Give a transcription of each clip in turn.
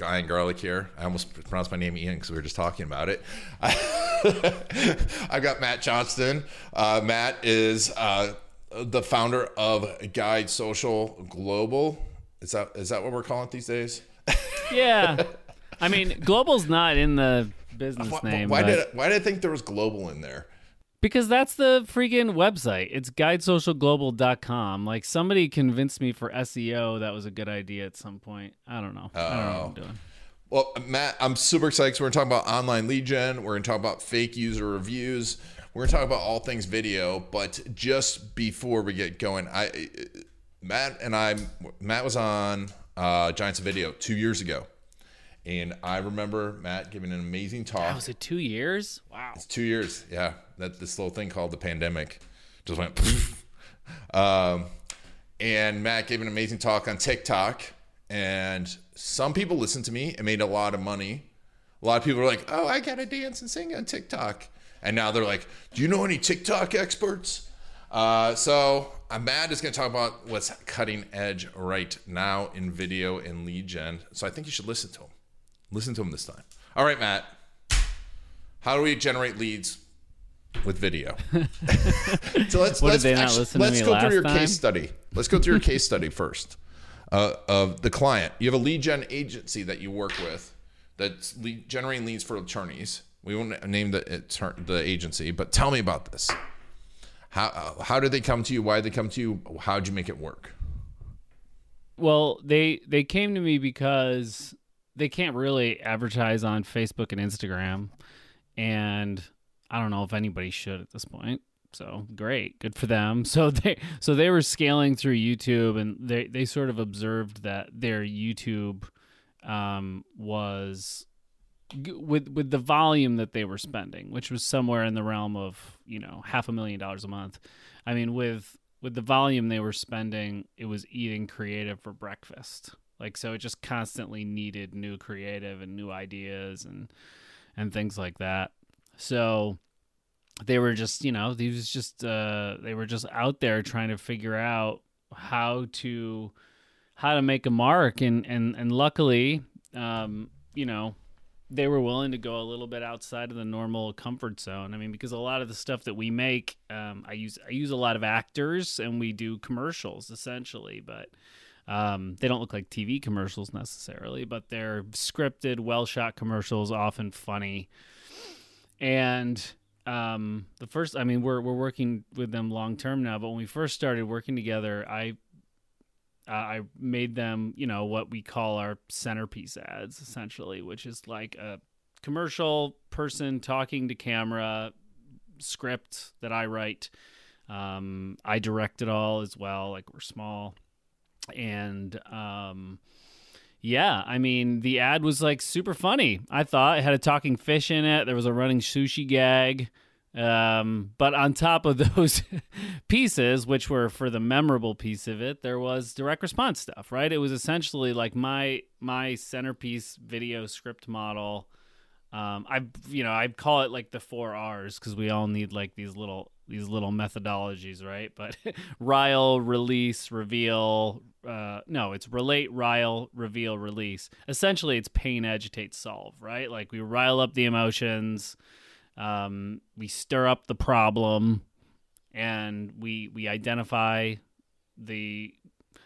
Guy and Garlic here. I almost pronounced my name Ian because we were just talking about it. I've got Matt Johnston. Uh, Matt is uh, the founder of Guide Social Global. Is that is that what we're calling it these days? Yeah. I mean, global's not in the business Why, name. why but- did why did I think there was global in there? Because that's the freaking website. It's guidesocialglobal.com. Like somebody convinced me for SEO that was a good idea at some point. I don't know. I don't know what I'm doing. Well, Matt, I'm super excited because we're going to talk about online lead gen. We're going to talk about fake user reviews. We're going to talk about all things video. But just before we get going, I Matt and I, Matt was on uh, Giants of Video two years ago, and I remember Matt giving an amazing talk. Wow, was it two years? Wow. It's two years. Yeah, that this little thing called the pandemic just went. poof. um, and Matt gave an amazing talk on TikTok, and some people listened to me and made a lot of money. A lot of people are like, "Oh, I gotta dance and sing on TikTok," and now they're like, "Do you know any TikTok experts?" Uh, so uh, Matt is going to talk about what's cutting edge right now in video and lead gen. So I think you should listen to him. Listen to him this time. All right, Matt. How do we generate leads with video? so let's What, let's actually- let's go through your time? case study. Let's go through your case study first uh, of the client. You have a lead gen agency that you work with that's lead, generating leads for attorneys. We won't name the the agency, but tell me about this. How how did they come to you? Why did they come to you? How did you make it work? Well, they they came to me because they can't really advertise on Facebook and Instagram, and I don't know if anybody should at this point. So great, good for them. So they so they were scaling through YouTube, and they they sort of observed that their YouTube um, was with with the volume that they were spending, which was somewhere in the realm of you know half a million dollars a month. I mean, with with the volume they were spending, it was eating creative for breakfast. Like so, it just constantly needed new creative and new ideas and and things like that. So they were just you know these just uh, they were just out there trying to figure out how to how to make a mark and and and luckily um, you know they were willing to go a little bit outside of the normal comfort zone. I mean, because a lot of the stuff that we make, um, I use I use a lot of actors, and we do commercials essentially, but um, they don't look like TV commercials necessarily, but they're scripted, well shot commercials, often funny. And um, the first, I mean, we're we're working with them long term now, but when we first started working together, I uh, I made them, you know, what we call our centerpiece ads, essentially, which is like a commercial person talking to camera, script that I write. Um, I direct it all as well. Like we're small, and um, yeah, I mean, the ad was like super funny. I thought it had a talking fish in it. There was a running sushi gag. Um, but on top of those pieces, which were for the memorable piece of it, there was direct response stuff, right? It was essentially like my my centerpiece video script model. Um, I you know I'd call it like the four R's because we all need like these little these little methodologies, right? But rile, release, reveal. Uh, no, it's relate, rile, reveal, release. Essentially, it's pain, agitate, solve, right? Like we rile up the emotions um, we stir up the problem and we we identify the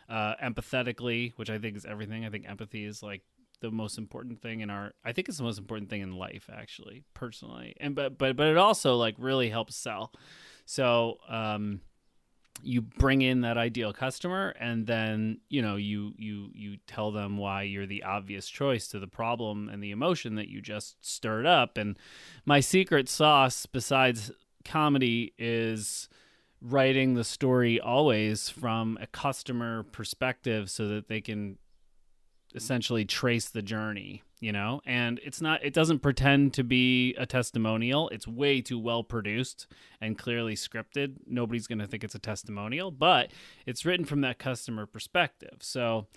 uh, empathetically which i think is everything i think empathy is like the most important thing in our i think it's the most important thing in life actually personally and but but but it also like really helps sell so um you bring in that ideal customer and then you know you you you tell them why you're the obvious choice to the problem and the emotion that you just stirred up. And my secret sauce besides comedy is writing the story always from a customer perspective so that they can essentially trace the journey you know? And it's not it doesn't pretend to be a testimonial. It's way too well produced and clearly scripted. Nobody's going to think it's a testimonial but it's written from that customer perspective. So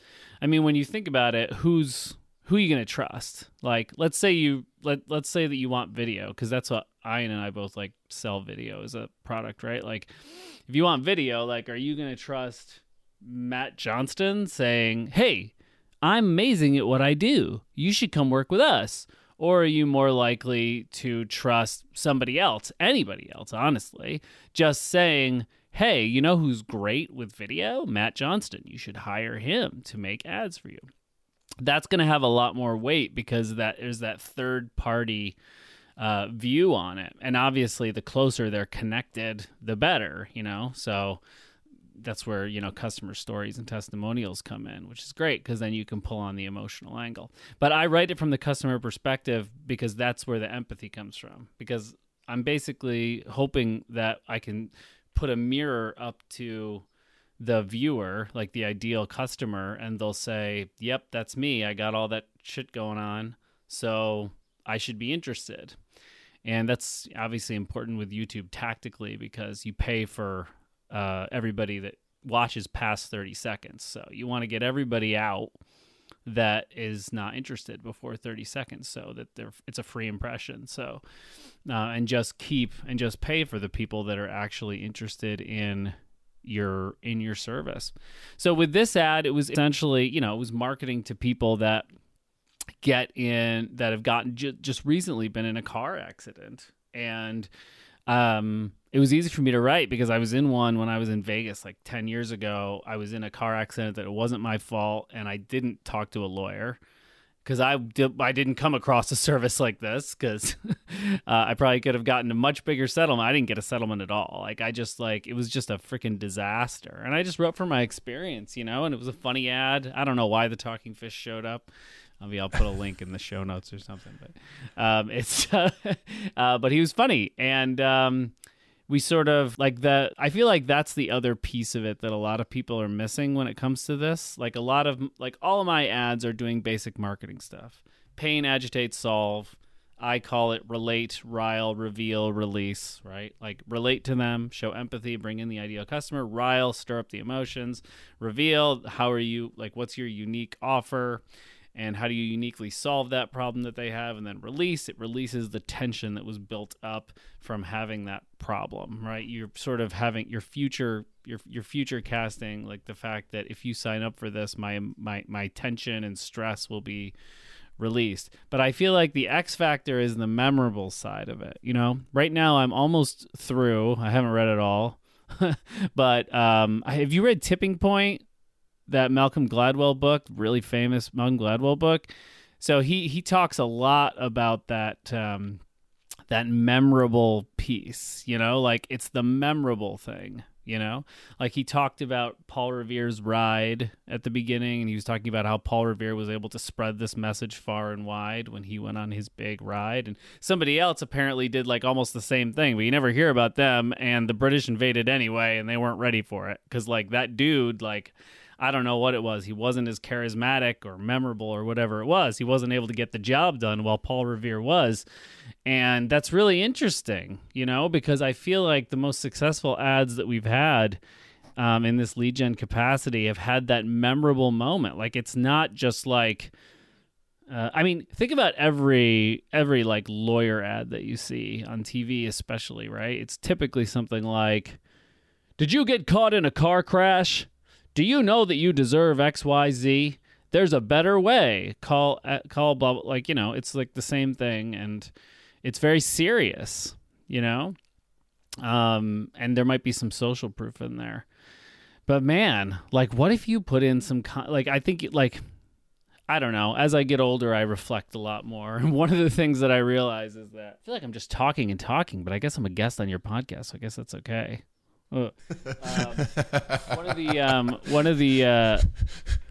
i mean when you think about it who's who are you going to trust? Like let's say you let, let's say that you want video because that's what ian and i both like sell video as a product right? Like if you want video like are you going to trust matt johnston saying hey I'm amazing at what I do. You should come work with us. Or are you more likely to trust somebody else, anybody else, honestly, just saying, hey, you know who's great with video? Matt Johnston. You should hire him to make ads for you. That's going to have a lot more weight because that is that third party uh, view on it. And obviously, the closer they're connected, the better, you know? So that's where you know customer stories and testimonials come in which is great because then you can pull on the emotional angle. But i write it from the customer perspective because that's where the empathy comes from because i'm basically hoping that i can put a mirror up to the viewer like the ideal customer and they'll say yep that's me. I got all that shit going on so i should be interested. And that's obviously important with youtube tactically because you pay for uh, everybody that watches past 30 seconds. So you want to get everybody out that is not interested before 30 seconds so that they're it's a free impression. So uh, and just keep and just pay for the people that are actually interested in your in your service. So with this ad it was essentially you know it was marketing to people that get in that have gotten ju- just recently been in a car accident. And um it was easy for me to write because I was in one when I was in Vegas like 10 years ago. I was in a car accident that it wasn't my fault and I didn't talk to a lawyer because I, I didn't come across a service like this because uh, I probably could have gotten a much bigger settlement. I didn't get a settlement at all. Like I just like it was just a freaking disaster. And I just wrote from my experience, you know, and it was a funny ad. I don't know why the talking fish showed up. I mean, I'll put a link in the show notes or something, but um, it's uh, uh, but he was funny and um, we sort of like that i feel like that's the other piece of it that a lot of people are missing when it comes to this. Like a lot of like all of my ads are doing basic marketing stuff. Pain agitate solve. I call it relate rile reveal release right? Like relate to them show empathy bring in the ideal customer rile stir up the emotions reveal how are you like what's your unique offer and how do you uniquely solve that problem that they have and then release? It releases the tension that was built up from having that problem right? You're sort of having your future your your future casting like the fact that if you sign up for this my my my tension and stress will be released. But i feel like the x factor is the memorable side of it you know? Right now i'm almost through. I haven't read it all. But um have you read tipping point that Malcolm Gladwell book, really famous Malcolm Gladwell book. So he he talks a lot about that um, that memorable piece. You know, like it's the memorable thing. You know, like he talked about Paul Revere's ride at the beginning, and he was talking about how Paul Revere was able to spread this message far and wide when he went on his big ride. And somebody else apparently did like almost the same thing, but you never hear about them. And the British invaded anyway, and they weren't ready for it because like that dude, like I don't know what it was. He wasn't as charismatic or memorable or whatever it was. He wasn't able to get the job done while Paul Revere was. And that's really interesting, you know, because I feel like the most successful ads that we've had um, in this lead gen capacity have had that memorable moment. Like it's not just like, uh, I mean, think about every every like lawyer ad that you see on TV, especially, right? It's typically something like, "Did you get caught in a car crash? Do you know that you deserve XYZ? There's a better way. Call uh, call blah like, you know, it's like the same thing and it's very serious, you know? Um and there might be some social proof in there. But man, like what if you put in some con- like I think like I don't know. As I get older, I reflect a lot more. And one of the things that I realize is that I feel like I'm just talking and talking, but I guess I'm a guest on your podcast, so I guess that's okay. Uh, um, one of the um, one of the uh,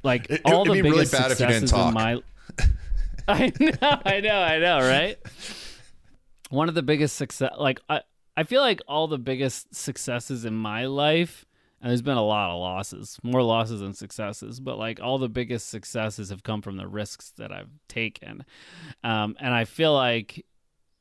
like It- all the be biggest bad if you didn't successes in my. I know, I know, I know, right? One of the biggest success, like I, I feel like all the biggest successes in my life, And there's been a lot of losses, more losses than successes. But like all the biggest successes have come from the risks that I've taken. Um, and I feel like,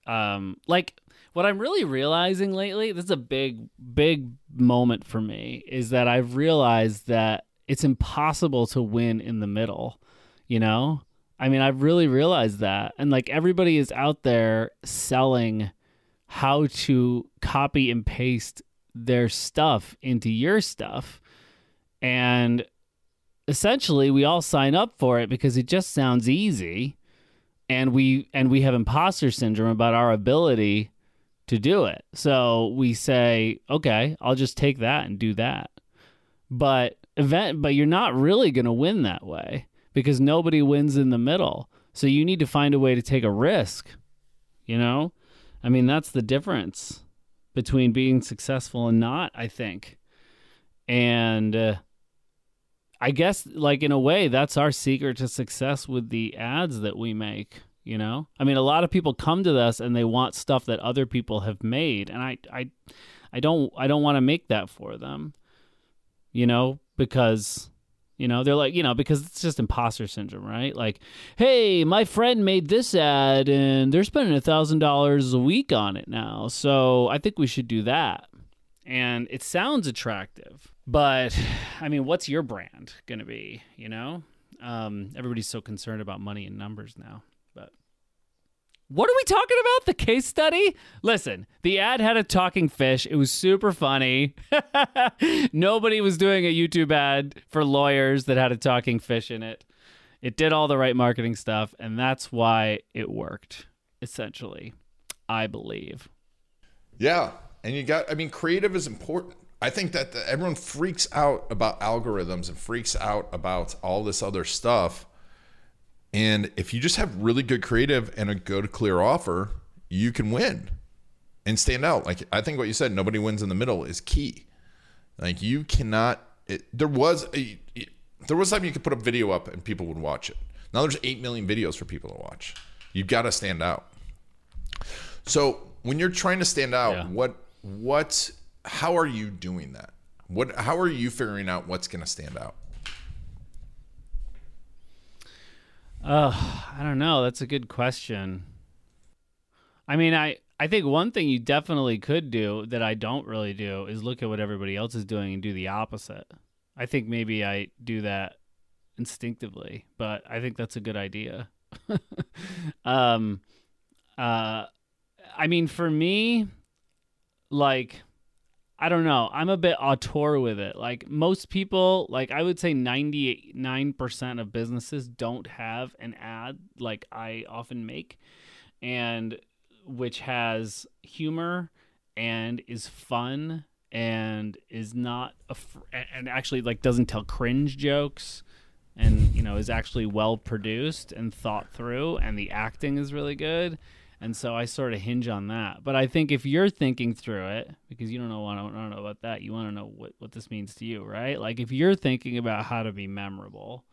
um, like what I'm really realizing lately, this is a big, big moment for me, is that I've realized that it's impossible to win in the middle, you know? I mean, I've really realized that. And like everybody is out there selling how to copy and paste their stuff into your stuff. And essentially we all sign up for it because it just sounds easy and we and we have imposter syndrome about our ability to do it. So we say, "Okay, I'll just take that and do that." But event but you're not really going to win that way because nobody wins in the middle. So you need to find a way to take a risk, you know? I mean, that's the difference between being successful and not, I think. And uh, I guess, like, in a way, that's our secret to success with the ads that we make. You know, I mean, a lot of people come to us and they want stuff that other people have made, and I, I, I don't, I don't want to make that for them. You know, because you know, they're like, you know, because it's just imposter syndrome, right? Like, hey, my friend made this ad and they're spending a thousand dollars a week on it now. So I think we should do that. And it sounds attractive, but I mean, what's your brand to be? You know, um, everybody's so concerned about money and numbers now. What are we talking about? The case study? Listen, the ad had a talking fish. It was super funny. Nobody was doing a YouTube ad for lawyers that had a talking fish in it. It did all the right marketing stuff, and that's why it worked, essentially, I believe. Yeah. And you got, I mean, creative is important. I think that the, everyone freaks out about algorithms and freaks out about all this other stuff and if you just have really good creative and a good clear offer, you can win and stand out. Like I think what you said, nobody wins in the middle is key. Like you cannot. It, there was a there was time you could put a video up and people would watch it. Now there's eight million videos for people to watch. You've got to stand out. So when you're trying to stand out, yeah. what what how are you doing that? What how are you figuring out what's going to stand out? Uh, I don't know. That's a good question. I mean, I I think one thing you definitely could do that I don't really do is look at what everybody else is doing and do the opposite. I think maybe I do that instinctively, but I think that's a good idea. um uh I mean for me like I don't know. I'm a bit auteur with it. Like most people, like I would say 99% of businesses don't have an ad like I often make and which has humor and is fun and is not a fr- and actually like doesn't tell cringe jokes and you know is actually well produced and thought through and the acting is really good and so I sort of hinge on that. But I think if you're thinking through it, because you don't know, what I don't, know about that, you want to know what, what this means to you, right? Like if you're thinking about how to be memorable,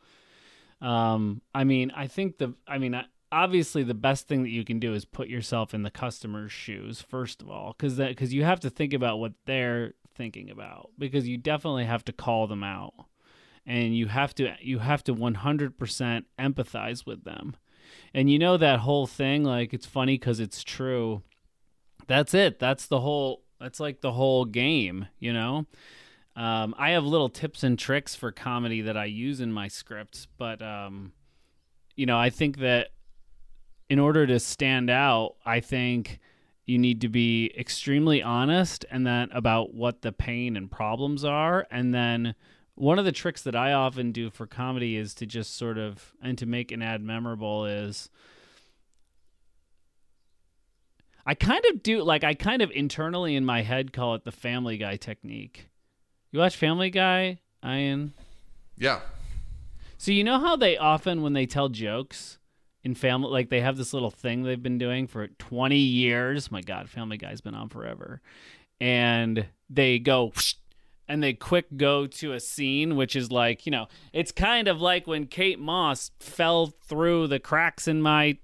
um, I mean, I think the, I mean, obviously the best thing that you can do is put yourself in the customer's shoes first of all, because that because you have to think about what they're thinking about, because you definitely have to call them out, and you have to you have to 100% empathize with them and you know that whole thing, like it's funny because it's true. That's it. That's the whole. That's like the whole game. You know. Um, I have little tips and tricks for comedy that I use in my scripts, but um, you know, I think that in order to stand out, I think you need to be extremely honest and then about what the pain and problems are, and then one of the tricks that I often do for comedy is to just sort of and to make an ad memorable is I kind of do like I kind of internally in my head call it the Family Guy technique. You watch Family Guy, Ian? Yeah. So you know how they often when they tell jokes in family like they have this little thing they've been doing for 20 years. My god, Family Guy's been on forever. And they go and they quick go to a scene which is like, you know, it's kind of like when Kate Moss fell through the cracks in my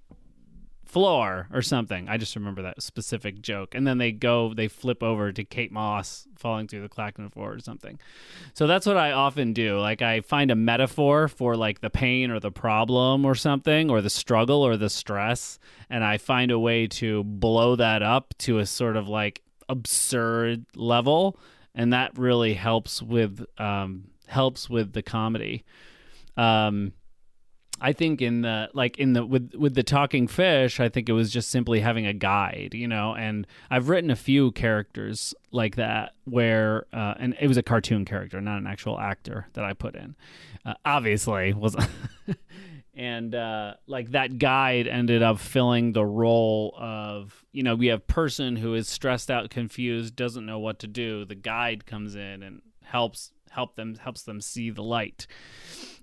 floor or something. I just remember that specific joke. And then they go, they flip over to Kate Moss falling through the Clackamas floor or something. So that's what I often do. Like I find a metaphor for like the pain or the problem or something, or the struggle or the stress, and I find a way to blow that up to a sort of like absurd level, and that really helps with um, helps with the comedy. Um, I think in the like in the with with the talking fish, I think it was just simply having a guide, you know. And I've written a few characters like that where, uh, and it was a cartoon character, not an actual actor that I put in. Uh, obviously, was and uh, like that guide ended up filling the role of you know we have person who is stressed out, confused, doesn't know what to do. The guide comes in and helps help them helps them see the light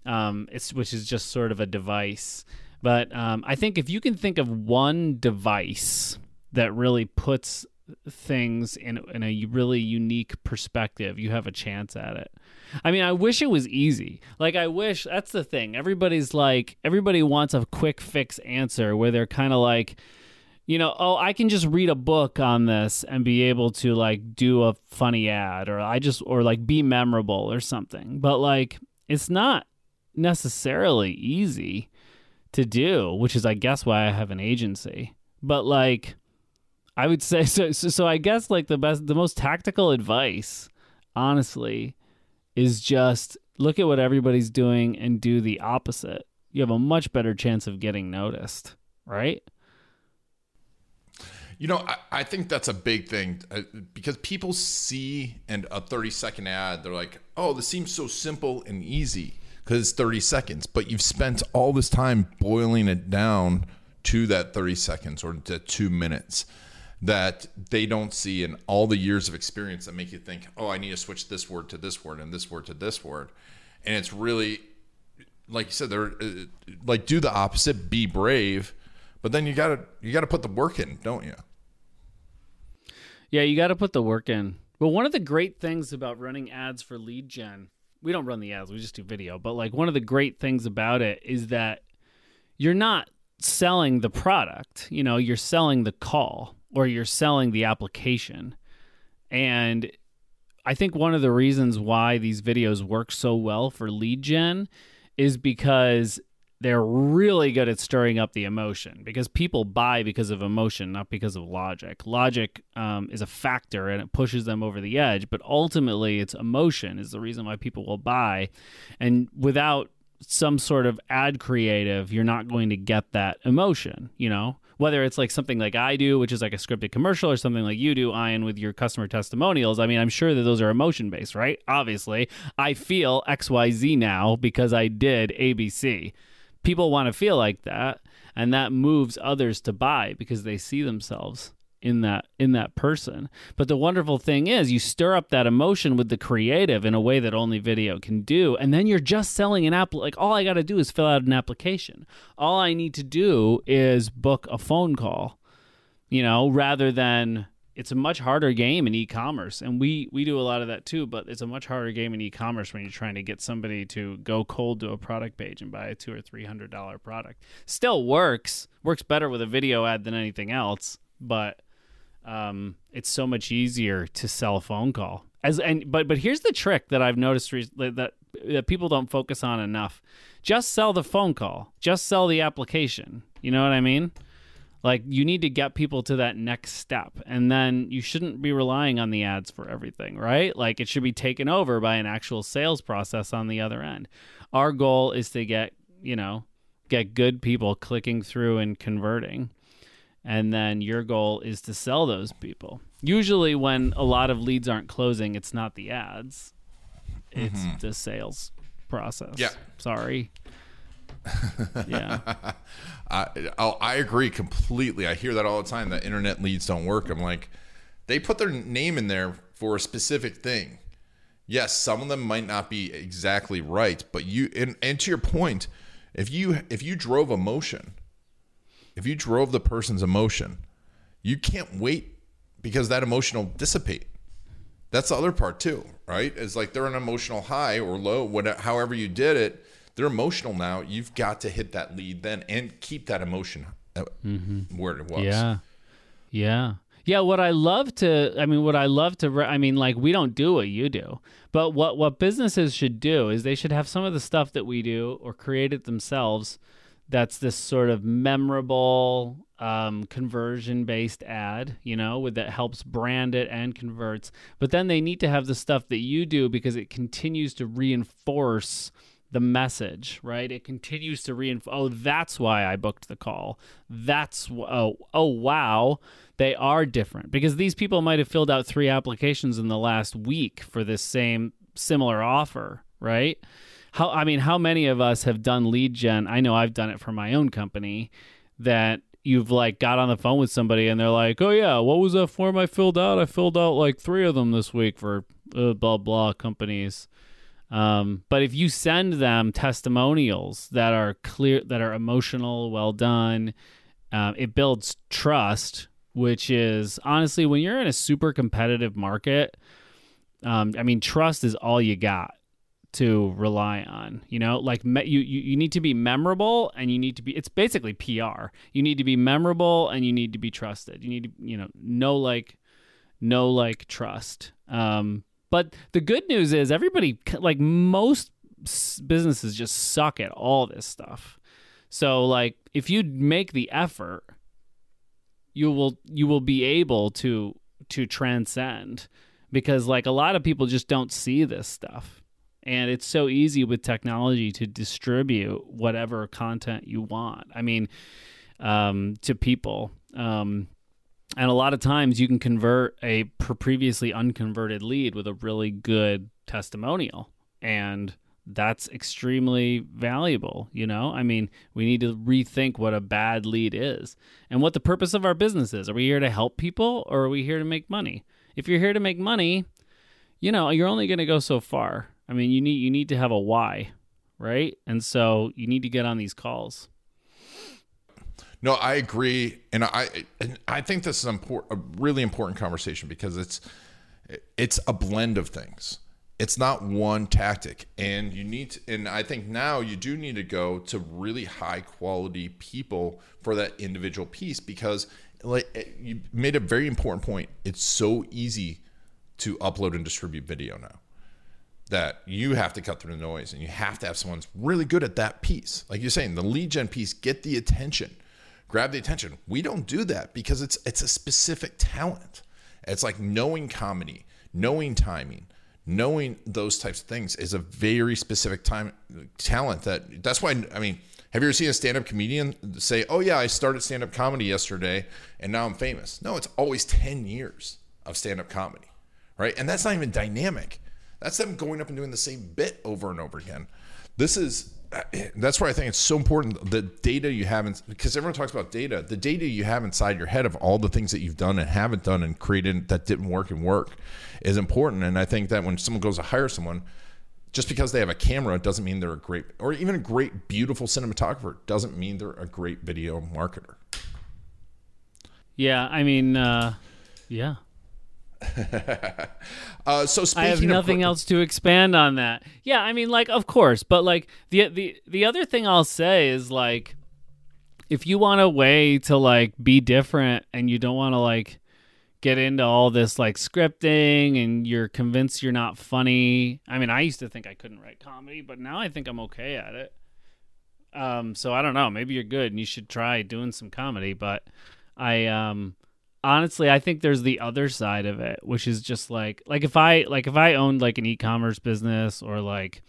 um, it's which is just sort of a device. But um, I think if you can think of one device that really puts things in in a really unique perspective, you have a chance at it. I mean, I wish it was easy. Like I wish that's the thing. Everybody's like everybody wants a quick fix answer where they're kind of like you know, oh, I can just read a book on this and be able to like do a funny ad or I just or like be memorable or something. But like it's not necessarily easy to do, which is I guess why I have an agency. But like I would say so so, so I guess like the best the most tactical advice honestly is just look at what everybody's doing and do the opposite. You have a much better chance of getting noticed, right? You know, I, I think that's a big thing uh, because people see and a 30 second ad, they're like, oh, this seems so simple and easy because it's 30 seconds, but you've spent all this time boiling it down to that 30 seconds or to two minutes that they don't see in all the years of experience that make you think, oh, I need to switch this word to this word and this word to this word. And it's really, like you said, they're uh, like do the opposite, be brave, but then you gotta you gotta put the work in, don't you? Yeah, you got to put the work in. But one of the great things about running ads for lead gen we don't run the ads, we just do video. But like one of the great things about it is that you're not selling the product, you know, you're selling the call or you're selling the application. And I think one of the reasons why these videos work so well for lead gen is because they're really good at stirring up the emotion because people buy because of emotion, not because of logic. Logic um, is a factor and it pushes them over the edge, but ultimately, it's emotion is the reason why people will buy. And without some sort of ad creative, you're not going to get that emotion, you know? Whether it's like something like I do, which is like a scripted commercial, or something like you do, Ian, with your customer testimonials. I mean, I'm sure that those are emotion based, right? Obviously, I feel XYZ now because I did ABC people want to feel like that and that moves others to buy because they see themselves in that in that person. But the wonderful thing is you stir up that emotion with the creative in a way that only video can do. And then you're just selling an app like all i got to do is fill out an application. All i need to do is book a phone call you know rather than it's a much harder game in e-commerce. And we we do a lot of that too but it's a much harder game in e-commerce when you're trying to get somebody to go cold to a product page and buy a two or three hundred dollar product. Still works works better with a video ad than anything else but um, it's so much easier to sell a phone call. As and but but here's the trick that i've noticed re- that that people don't focus on enough. Just sell the phone call. Just sell the application. You know what i mean? Like you need to get people to that next step. And then you shouldn't be relying on the ads for everything right? Like it should be taken over by an actual sales process on the other end. Our goal is to get you know get good people clicking through and converting and then your goal is to sell those people usually when a lot of leads aren't closing it's not the ads it's mm-hmm. the sales process yeah sorry yeah. I, oh, I agree completely. I hear that all the time that internet leads don't work. I'm like, they put their name in there for a specific thing. Yes, some of them might not be exactly right, but you and, and to your point, if you if you drove emotion, if you drove the person's emotion, you can't wait because that emotion will dissipate. That's the other part too, right? It's like they're an emotional high or low, whatever, however you did it they're emotional now. You've got to hit that lead then and keep that emotion uh, where it was. Yeah. Yeah. Yeah, what I love to I mean what I love to I mean like we don't do what you do. But what what businesses should do is they should have some of the stuff that we do or create it themselves that's this sort of memorable um, conversion based ad, you know, with that helps brand it and converts. But then they need to have the stuff that you do because it continues to reinforce the message, right? It continues to reinforce. Oh, that's why I booked the call. That's oh oh wow, they are different because these people might have filled out three applications in the last week for this same similar offer, right? How I mean, how many of us have done lead gen? I know I've done it for my own company. That you've like got on the phone with somebody and they're like, "Oh yeah, what was that form I filled out? I filled out like three of them this week for uh, blah blah companies." Um, but if you send them testimonials that are clear, that are emotional, well done, uh, it builds trust. Which is honestly, when you're in a super competitive market, um, I mean, trust is all you got to rely on. You know, like me, you, you you need to be memorable and you need to be. It's basically PR. You need to be memorable and you need to be trusted. You need to you know know like know like trust. Um, but the good news is everybody like most businesses just suck at all this stuff. So like if you make the effort, you will you will be able to to transcend because like a lot of people just don't see this stuff and it's so easy with technology to distribute whatever content you want. I mean um, to people. Um, and a lot of times you can convert a previously unconverted lead with a really good testimonial. And that's extremely valuable you know? I mean we need to rethink what a bad lead is and what the purpose of our business is. Are we here to help people or are we here to make money? If you're here to make money you know you're only going to go so far I mean, you need you need to have a why, right? And so you need to get on these calls. No, I agree, and I and I think this is important, a really important conversation because it's it's a blend of things. It's not one tactic, and you need to, and I think now you do need to go to really high quality people for that individual piece because like you made a very important point. It's so easy to upload and distribute video now that you have to cut through the noise and you have to have someone really good at that piece. Like you're saying, the lead gen piece, get the attention, grab the attention. We don't do that because it's it's a specific talent. It's like knowing comedy, knowing timing, knowing those types of things is a very specific time talent that that's why I mean, have you ever seen a stand-up comedian say, "Oh yeah, I started stand-up comedy yesterday and now I'm famous." No, it's always 10 years of stand-up comedy, right? And that's not even dynamic that's them going up and doing the same bit over and over again. This is that's why I think it's so important the data you have in, because everyone talks about data. The data you have inside your head of all the things that you've done and haven't done and created that didn't work and work is important. And I think that when someone goes to hire someone, just because they have a camera doesn't mean they're a great or even a great beautiful cinematographer doesn't mean they're a great video marketer. Yeah, I mean, uh, yeah. uh, so I have nothing else to expand on that. Yeah, I mean, like, of course, but like the the the other thing I'll say is like, if you want a way to like be different and you don't want to like get into all this like scripting and you're convinced you're not funny. I mean, I used to think I couldn't write comedy, but now I think I'm okay at it. Um, so I don't know. Maybe you're good and you should try doing some comedy, but I um honestly i think there's the other side of it which is just like like if i like if i owned like an e-commerce business or like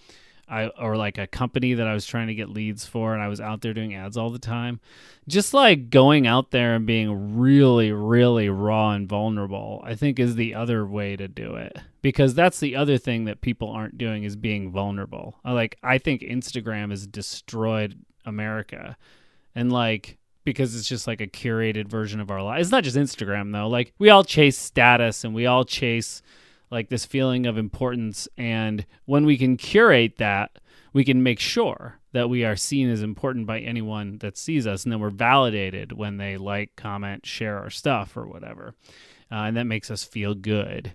I or like a company that I was trying to get leads for and I was out there doing ads all the time. Just like going out there and being really really raw and vulnerable, I think is the other way to do it. Because that's the other thing that people aren't doing is being vulnerable. Like I think Instagram has destroyed America. And like because it's just like a curated version of our life. It's not just Instagram though. Like we all chase status and we all chase like this feeling of importance and when we can curate that, we can make sure that we are seen as important by anyone that sees us and then we're validated when they like, comment, share our stuff or whatever. Uh, and that makes us feel good.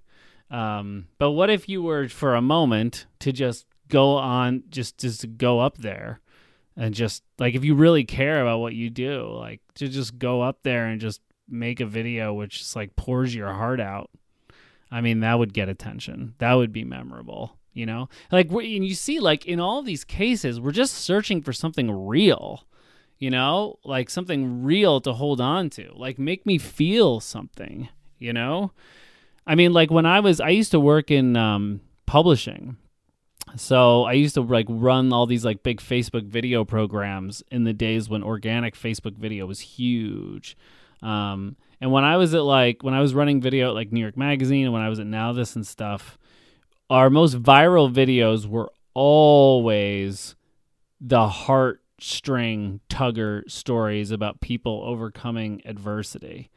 Um, but what if you were for a moment to just go on just just go up there and just like if you really care about what you do, like to just go up there and just make a video which just like pours your heart out. I mean, that would get attention. That would be memorable, you know? Like and you see like in all these cases, we're just searching for something real. You know, like something real to hold on to. Like make me feel something, you know? I mean, like when I was I used to work in um publishing so I used to like run all these like big Facebook video programs in the days when organic Facebook video was huge. Um, and when I was at like when I was running video at like New York Magazine and when I was at NowThis and stuff, our most viral videos were always the heartstring tugger stories about people overcoming adversity.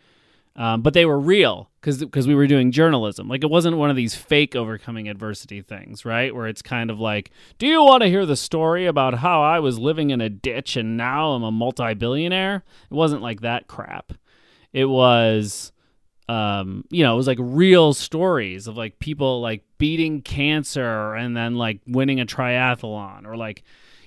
Um, but they were real because we were doing journalism. Like it wasn't one of these fake overcoming adversity things, right? Where it's kind of like, do you want to hear the story about how I was living in a ditch and now I'm a multi-billionaire? It wasn't like that crap. It was, um, you know, it was like real stories of like people like beating cancer and then like winning a triathlon or like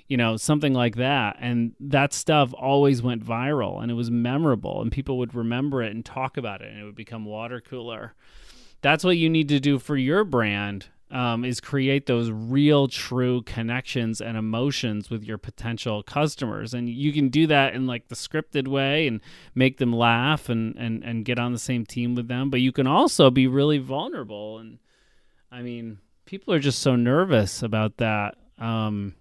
you know, something like that. And that stuff always went viral and it was memorable and people would remember it and talk about it and it would become water cooler. That's what you need to do for your brand um, is create those real, true connections and emotions with your potential customers. And you can do that in like the scripted way and make them laugh and, and, and get on the same team with them. But you can also be really vulnerable. And I mean, people are just so nervous about that. Um,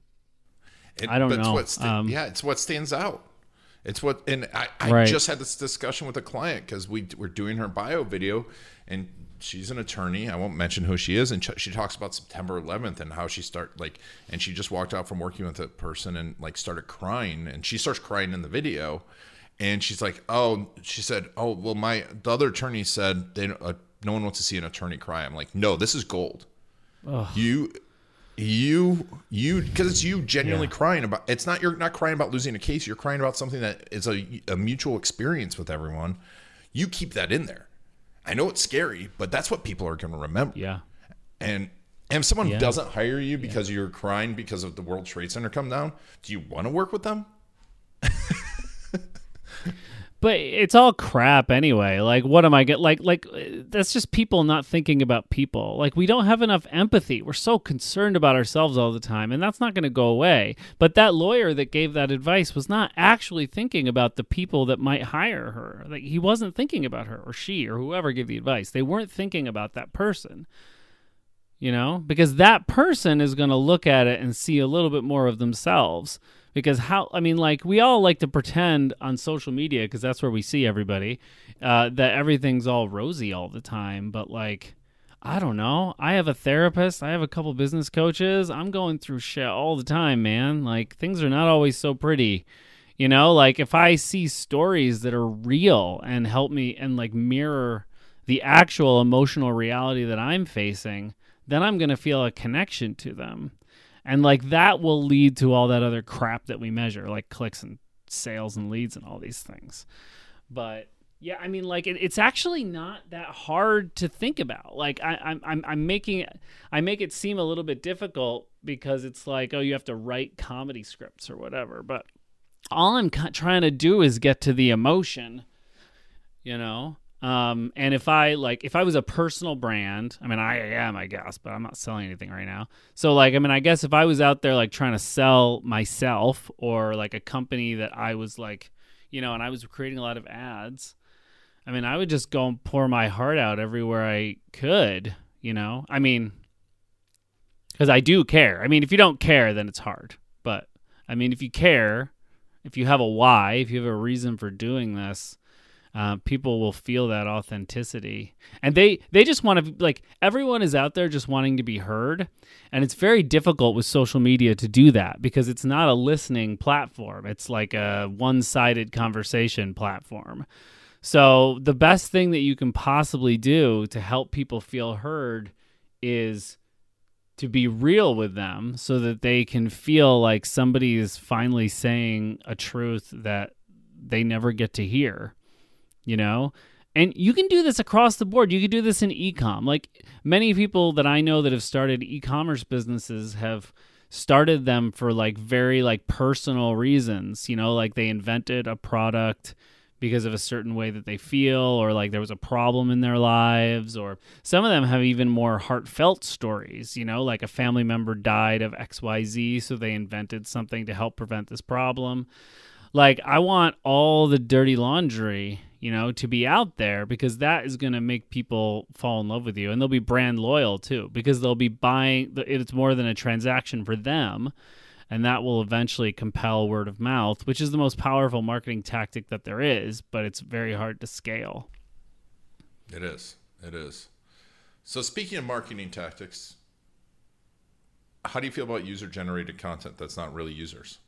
it, I don't know. What sta- um, yeah, it's what stands out. It's what, and I, I right. just had this discussion with a client because we were doing her bio video, and she's an attorney. I won't mention who she is, and ch- she talks about September 11th and how she start like, and she just walked out from working with a person and like started crying, and she starts crying in the video, and she's like, oh, she said, oh, well, my the other attorney said they uh, no one wants to see an attorney cry. I'm like, no, this is gold. Ugh. You you you because it's you genuinely yeah. crying about it's not you're not crying about losing a case you're crying about something that is a, a mutual experience with everyone you keep that in there i know it's scary but that's what people are going to remember yeah and and if someone yeah. doesn't hire you because yeah. you're crying because of the world trade center come down do you want to work with them but it's all crap anyway. Like what am i get like like uh, that's just people not thinking about people. Like we don't have enough empathy. We're so concerned about ourselves all the time and that's not going to go away. But that lawyer that gave that advice was not actually thinking about the people that might hire her. Like he wasn't thinking about her or she or whoever gave the advice. They weren't thinking about that person you know? Because that person is going to look at it and see a little bit more of themselves because how i mean like we all like to pretend on social media because that's where we see everybody uh, that everything's all rosy all the time but like i don't know. I have a therapist. I have a couple business coaches. I'm going through shit all the time man. Like things are not always so pretty. You know like if i see stories that are real and help me and like mirror the actual emotional reality that i'm facing then i'm going to feel a connection to them and like that will lead to all that other crap that we measure like clicks and sales and leads and all these things. But yeah i mean like it, it's actually not that hard to think about. Like I, I'm, I'm i'm making i make it seem a little bit difficult because it's like oh you have to write comedy scripts or whatever. But all i'm trying to do is get to the emotion you know um, and if I like, if I was a personal brand, I mean, I am, I guess, but I'm not selling anything right now. So, like, I mean, I guess if I was out there like trying to sell myself or like a company that I was like, you know, and I was creating a lot of ads, I mean, I would just go and pour my heart out everywhere I could, you know? I mean, because I do care. I mean, if you don't care, then it's hard. But I mean, if you care, if you have a why, if you have a reason for doing this, uh, people will feel that authenticity. And they they just want to like everyone is out there just wanting to be heard. And it's very difficult with social media to do that because it's not a listening platform. It's like a one-sided conversation platform. So the best thing that you can possibly do to help people feel heard is to be real with them so that they can feel like somebody is finally saying a truth that they never get to hear you know? And you can do this across the board. You can do this in ecom. Like many people that I know that have started e-commerce businesses have started them for like very like personal reasons, you know, like they invented a product because of a certain way that they feel or like there was a problem in their lives or some of them have even more heartfelt stories you know like a family member died of xyz so they invented something to help prevent this problem like i want all the dirty laundry you know to be out there because that is going to make people fall in love with you and they'll be brand loyal too because they'll be buying it's more than a transaction for them and that will eventually compel word of mouth, which is the most powerful marketing tactic that there is, but it's very hard to scale. It is. It is. So, speaking of marketing tactics, how do you feel about user generated content that's not really users?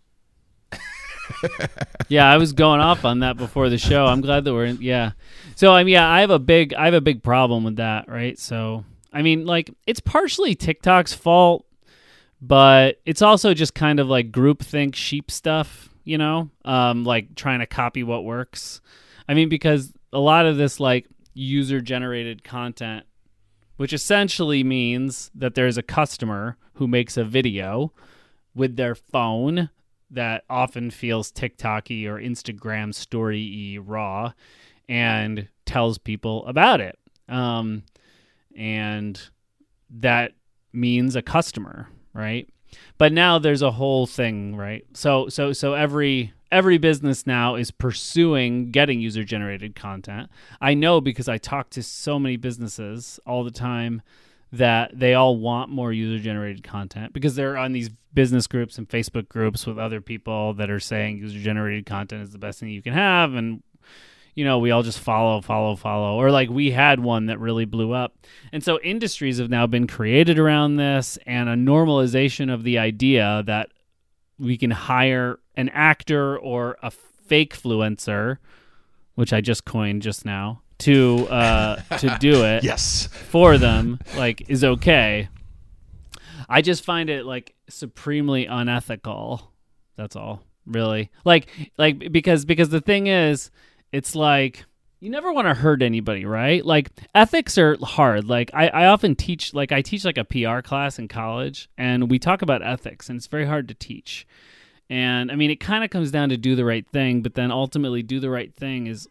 yeah, I was going off on that before the show. I'm glad that we're in. Yeah. So I mean, yeah, I have a big, I have a big problem with that, right? So I mean, like, it's partially TikTok's fault but it's also just kind of like groupthink sheep stuff, you know, um, like trying to copy what works. I mean, because a lot of this like user generated content, which essentially means that there's a customer who makes a video with their phone that often feels TikToky or Instagram story raw and tells people about it. Um, and that means a customer right? But now there's a whole thing, right? So so so every every business now is pursuing getting user generated content. I know because I talk to so many businesses all the time that they all want more user generated content because they're on these business groups and Facebook groups with other people that are saying user generated content is the best thing you can have and you know, we all just follow, follow, follow. Or like we had one that really blew up. And so industries have now been created around this and a normalization of the idea that we can hire an actor or a fake fluencer, which I just coined just now, to uh, to do it yes for them, like is okay. I just find it like supremely unethical. That's all, really. Like like because because the thing is it's like you never want to hurt anybody, right? Like ethics are hard. Like I, I often teach like I teach like a PR class in college and we talk about ethics and it's very hard to teach. And I mean it kind of comes down to do the right thing, but then ultimately do the right thing is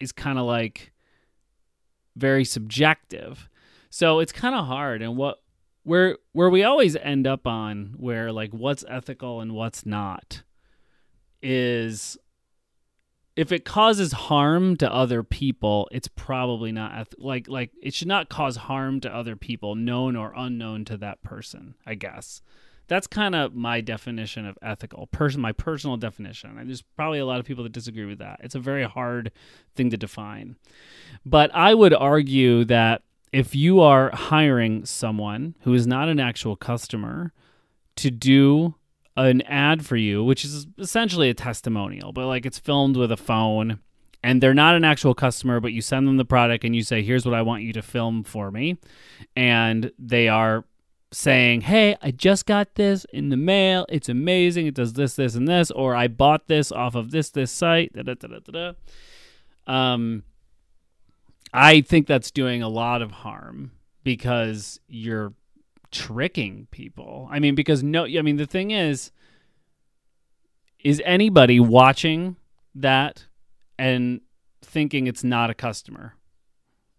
is kind of like very subjective. So it's kind of hard and what where where we always end up on where like what's ethical and what's not is if it causes harm to other people, it's probably not like like it should not cause harm to other people, known or unknown to that person. I guess that's kind of my definition of ethical. Person, my personal definition. There's probably a lot of people that disagree with that. It's a very hard thing to define, but I would argue that if you are hiring someone who is not an actual customer to do an ad for you, which is essentially a testimonial, but like it's filmed with a phone and they're not an actual customer, but you send them the product and you say, here's what I want you to film for me. And they are saying, hey, I just got this in the mail. It's amazing. It does this, this, and this. Or I bought this off of this, this site. Da, da, da, da, da. Um, I think that's doing a lot of harm because you're tricking people. I mean, because no, I mean, the thing is, is anybody watching that and thinking it's not a customer?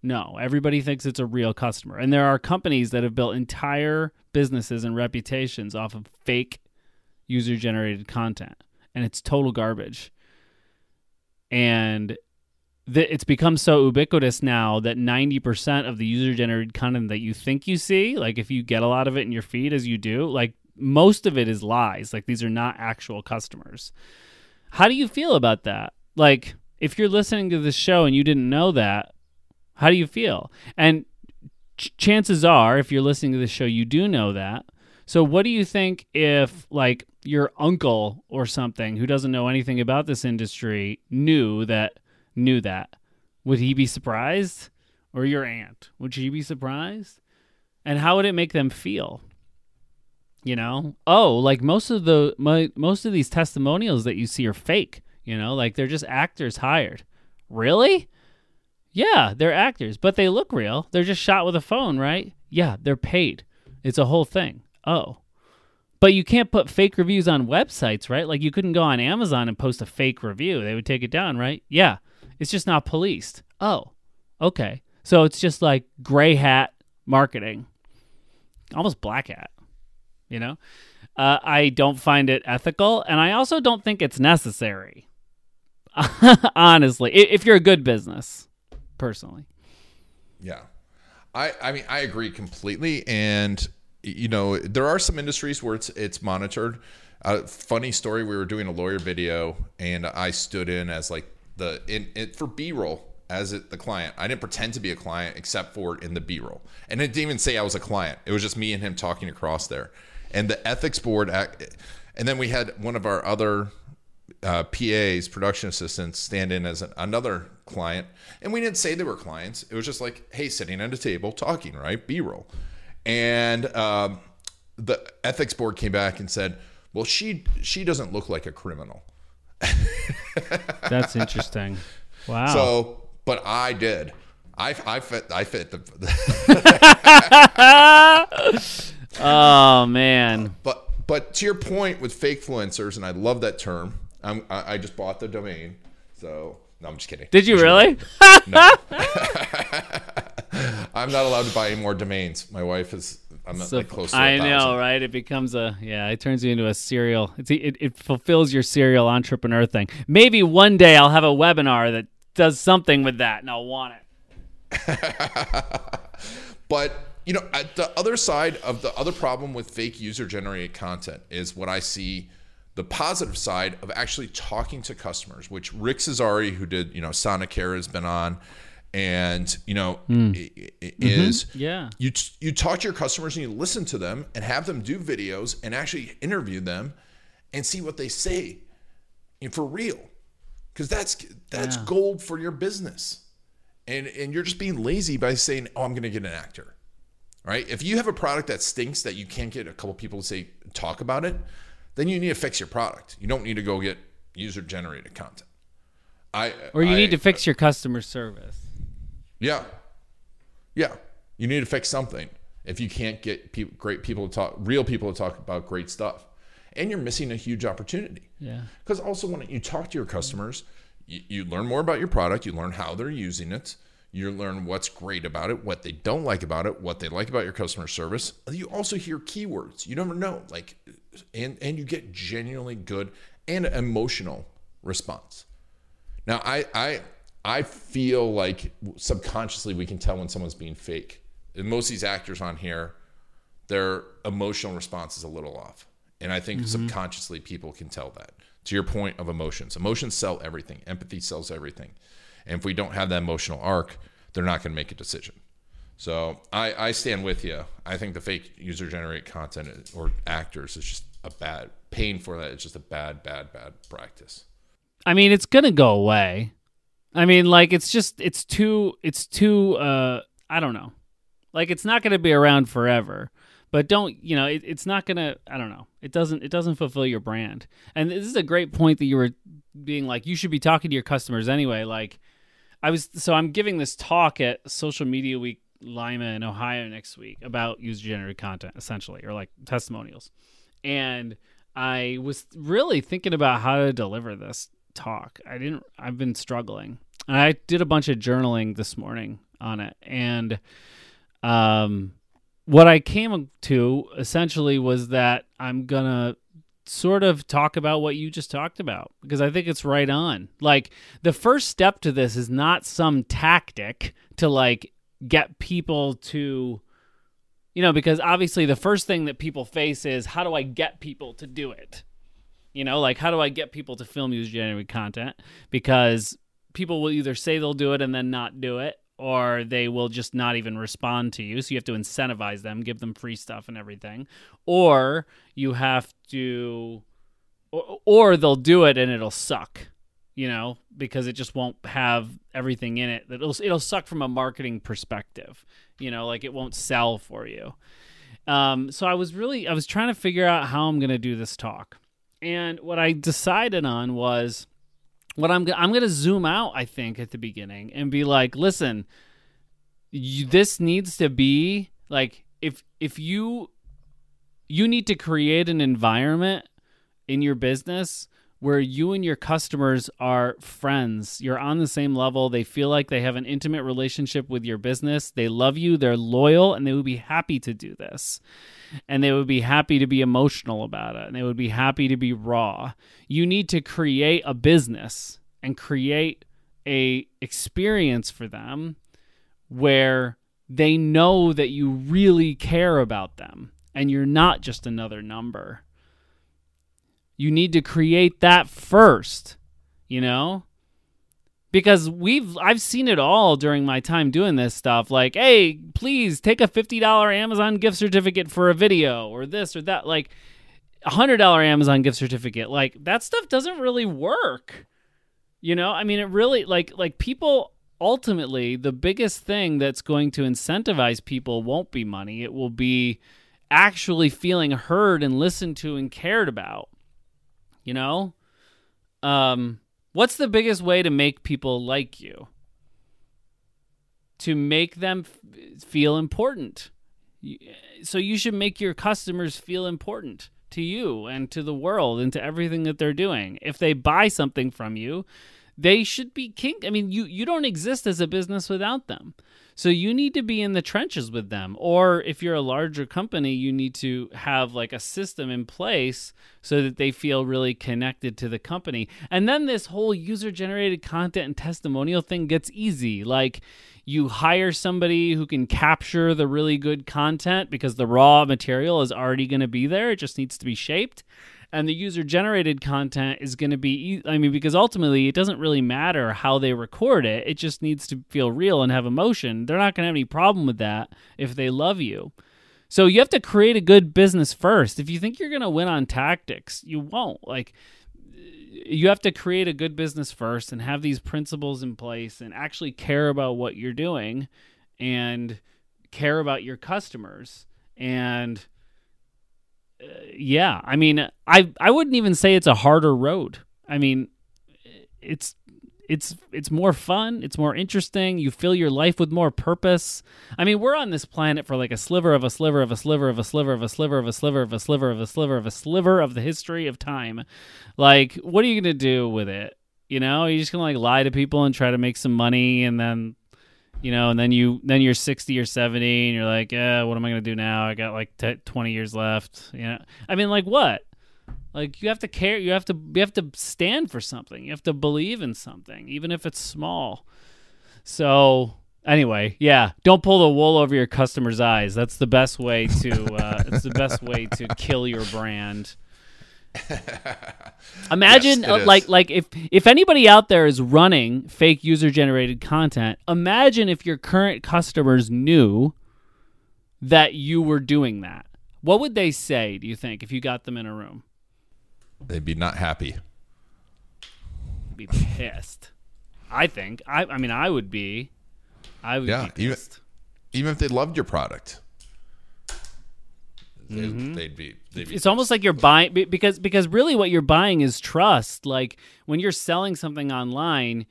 No, everybody thinks it's a real customer. And there are companies that have built entire businesses and reputations off of fake user generated content, and it's total garbage. And the, it's become so ubiquitous now that 90% of the user generated content that you think you see, like if you get a lot of it in your feed as you do, like most of it is lies. Like these are not actual customers. How do you feel about that? Like if you're listening to this show and you didn't know that, how do you feel? And ch- chances are if you're listening to this show you do know that. So what do you think if like your uncle or something who doesn't know anything about this industry knew that knew that, would he be surprised? Or your aunt, would she be surprised? And how would it make them feel? You know, oh, like most of the my, most of these testimonials that you see are fake. You know, like they're just actors hired. Really? Yeah, they're actors, but they look real. They're just shot with a phone, right? Yeah, they're paid. It's a whole thing. Oh, But you can't put fake reviews on websites, right? Like you couldn't go on Amazon and post a fake review. They would take it down, right? Yeah. It's just not policed. Oh, okay. So it's just like gray hat marketing, almost black hat, you know? Uh, I don't find it ethical, and I also don't think it's necessary. Honestly, if you're a good business, personally. Yeah. I, I mean, I agree completely. And, you know, there are some industries where it's, it's monitored. Uh, funny story. We were doing a lawyer video and I stood in as like the, in, for B-roll as it, the client. I didn't pretend to be a client except for in the B-roll. And it didn't even say I was a client. It was just me and him talking across there. And the ethics board, and then we had one of our other uh, PAs, production assistants, stand in as an, another client. And we didn't say they were clients. It was just like, hey, sitting at a table talking, right? B roll. And um, the ethics board came back and said, well, she she doesn't look like a criminal. That's interesting. Wow. So, but I did. I, I fit. I fit the. oh man. But but to your point with fake influencers, and I love that term. I'm, I, I just bought the domain, so no, I'm just kidding. Did you really? No. I'm not allowed to buy any more domains. My wife is. I'm not So- like close to. I know, right? It becomes a yeah. It turns you into a serial. It's it, it fulfills your serial entrepreneur thing. Maybe one day I'll have a webinar that does something with that, and I'll want it. But you know, at the other side of the other problem with fake user-generated content is what I see. The positive side of actually talking to customers, which Rick Cesari, who did you know Sonicare, has been on, and you know hmm. i- i- mm-hmm. is Yeah. you you talk to your customers and you listen to them and have them do videos and actually interview them and see what they say. And for real. Because that's that's Yeah. gold for your business. And and you're just being lazy by saying oh i'm going to get an actor. Right? If you have a product that stinks that you can't get a couple people to say talk about it then you need to fix your product you don't need to go get user generated content i Or you I- need to fix your customer service. yeah. Yeah. You need to fix something if you can't get great people to talk, real people to talk about great stuff. And you're missing a huge opportunity. Yeah. Because also, when you talk to your customers, you, you learn more about your product, you learn how they're using it, you learn what's great about it, what they don't like about it, what they like about your customer service. You also hear keywords. You never know. Like, and, and you get genuinely good and emotional response. Now, I, I, I feel like subconsciously we can tell when someone's being fake. And most of these actors on here, their emotional response is a little off. And I think mm-hmm. subconsciously people can tell that. To your point of emotions, emotions sell everything. Empathy sells everything. And if we don't have that emotional arc, they're not going to make a decision. So I, I stand with you. I think the fake user generate content or actors is just a bad paying for that. It's just a bad, bad, bad practice. I mean, it's gonna go away. I mean, like it's just it's too it's too uh I don't know. Like it's not gonna be around forever. But don't you know? It, it's not gonna. I don't know. It doesn't. It doesn't fulfill your brand. And this is a great point that you were being like. You should be talking to your customers anyway. Like, I was. So I'm giving this talk at Social Media Week Lima in Ohio next week about user generated content, essentially, or like testimonials. And I was really thinking about how to deliver this talk. I didn't. I've been struggling, and I did a bunch of journaling this morning on it, and um, what I came to essentially was that I'm gonna sort of talk about what you just talked about because I think it's right on. Like the first step to this is not some tactic to like get people to you know because obviously the first thing that people face is how do I get people to do it? You know, like how do I get people to film user generated content because people will either say they'll do it and then not do it or they will just not even respond to you. So you have to incentivize them, give them free stuff and everything. Or you have to, or, or they'll do it and it'll suck, you know, because it just won't have everything in it. It'll, it'll suck from a marketing perspective, you know, like it won't sell for you. Um, so I was really, I was trying to figure out how I'm going to do this talk. And what I decided on was, what I'm I'm going to zoom out I think at the beginning and be like, "Listen, you, this needs to be like if if you you need to create an environment in your business where you and your customers are friends. You're on the same level. They feel like they have an intimate relationship with your business. They love you, they're loyal, and they would be happy to do this. And they would be happy to be emotional about it. And they would be happy to be raw. You need to create a business and create a experience for them where they know that you really care about them and you're not just another number. You need to create that first, you know? Because we've I've seen it all during my time doing this stuff like, "Hey, please take a $50 Amazon gift certificate for a video or this or that." Like a $100 Amazon gift certificate. Like that stuff doesn't really work. You know? I mean, it really like like people ultimately the biggest thing that's going to incentivize people won't be money. It will be actually feeling heard and listened to and cared about. You know? Um, what's the biggest way to make people like you? To make them f- feel important. So you should make your customers feel important to you and to the world and to everything that they're doing. If they buy something from you, they should be king. I mean, you you don't exist as a business without them. So you need to be in the trenches with them. Or if you're a larger company, you need to have like a system in place so that they feel really connected to the company. And then this whole user generated content and testimonial thing gets easy. Like you hire somebody who can capture the really good content because the raw material is already going to be there. It just needs to be shaped and the user generated content is going to be i mean because ultimately it doesn't really matter how they record it it just needs to feel real and have emotion. They're not going to have any problem with that if they love you. So you have to create a good business first. If you think you're going to win on tactics you won't. Like you have to create a good business first and have these principles in place and actually care about what you're doing and care about your customers and yeah, I mean, I I wouldn't even say it's a harder road. I mean, it's it's it's more fun, it's more interesting. You fill your life with more purpose. I mean, we're on this planet for like a sliver of a sliver of a sliver of a sliver of a sliver of a sliver of a sliver of a sliver of a sliver of the history of time. Like, what are you going to do with it? You know, you're just going to like lie to people and try to make some money and then you know, and then you then you're 60 or 70 and you're like, yeah, what am I going to do now? I got like t- 20 years left. You know, I mean, like what? Like you have to care. You have to you have to stand for something. You have to believe in something, even if it's small. So anyway, yeah, don't pull the wool over your customers' eyes. That's the best way to. Uh, it's the best way to kill your brand. imagine Yes, uh, like like if if anybody out there is running fake user generated content imagine if your current customers knew that you were doing that. What would they say do you think if you got them in a room? They'd be not happy. be pissed. I think. I i mean i would be. I would Yeah, be even- pissed. Even if they loved your product, they, mm-hmm. they'd be. They'd be it's almost like you're buying because because really what you're buying is trust. Like when you're selling something online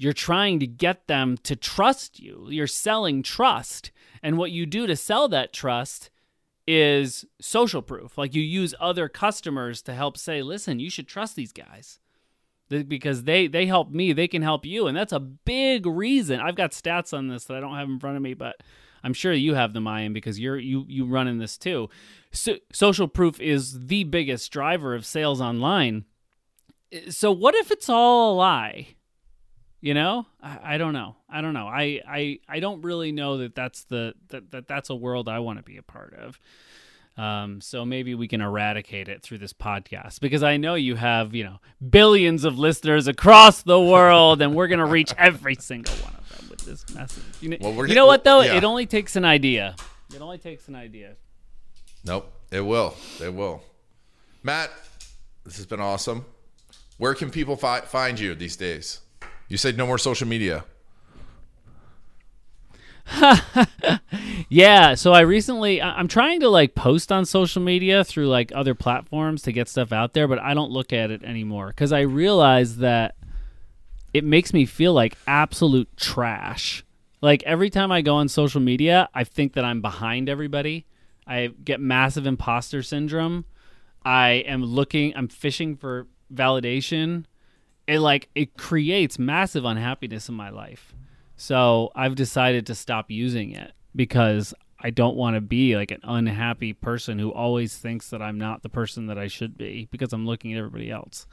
you're trying to get them to trust you. You're selling trust. And what you do to sell that trust is social proof. Like you use other customers to help say listen you should trust these guys. Because they they help me. They can help you. And that's a big reason. I've got stats on this that i don't have in front of me but i'm sure you have them ian because you're you you run in this too. So, social proof is the biggest driver of sales online. So what if it's all a lie? You know? I, I don't know. I don't know. I, I i don't really know that that's the that, that that's a world i want to be a part of. Um, so maybe we can eradicate it through this podcast because I know you have, you know, billions of listeners across the world, and we're gonna reach every single one this message. You know, Well, you know what though? yeah. It only takes an idea. It only takes an idea. Nope. It will. It will. Matt, this has been awesome. Where can people fi- find you these days? You said no more social media. Yeah, so I recently I- I'm trying to like post on social media through like other platforms to get stuff out there, but I don't look at it anymore cuz I realize that it makes me feel like absolute trash. Like every time I go on social media, I think that I'm behind everybody. I get massive imposter syndrome. I am looking, I'm fishing for validation. It like it creates massive unhappiness in my life. So I've decided to stop using it because I don't want to be like an unhappy person who always thinks that I'm not the person that I should be because I'm looking at everybody else.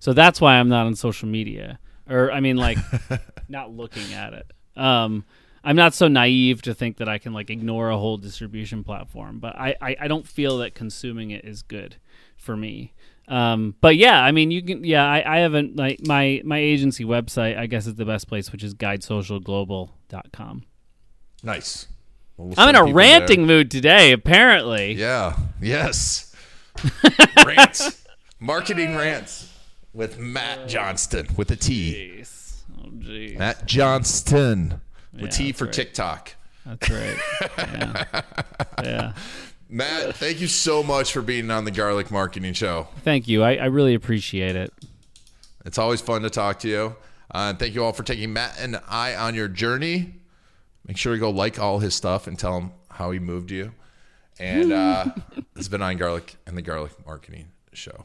So that's why I'm not on social media. Or I mean like not looking at it. Um I'm not so naive to think that I can like ignore a whole distribution platform, but I, I, I don't feel that consuming it is good for me. Um, but yeah, I mean, you can, yeah, I, I haven't like my, my agency website, I guess is the best place, which is guidesocialglobal.com. Nice. Well, I'm in a ranting there. mood today, apparently. Yeah. Yes. rants. Marketing rants with Matt Johnston with a T. Jeez. Oh, jeez. Matt Johnston with Yeah, T that's for right. TikTok. That's right. Yeah. yeah. Matt, thank you so much for being on the Garlic Marketing Show. Thank you. I, I really appreciate it. It's always fun to talk to you. Uh, and thank you all for taking Matt and I on your journey. Make sure to go like all his stuff and tell him how he moved you. And uh, this has been on Garlic and the Garlic Marketing Show.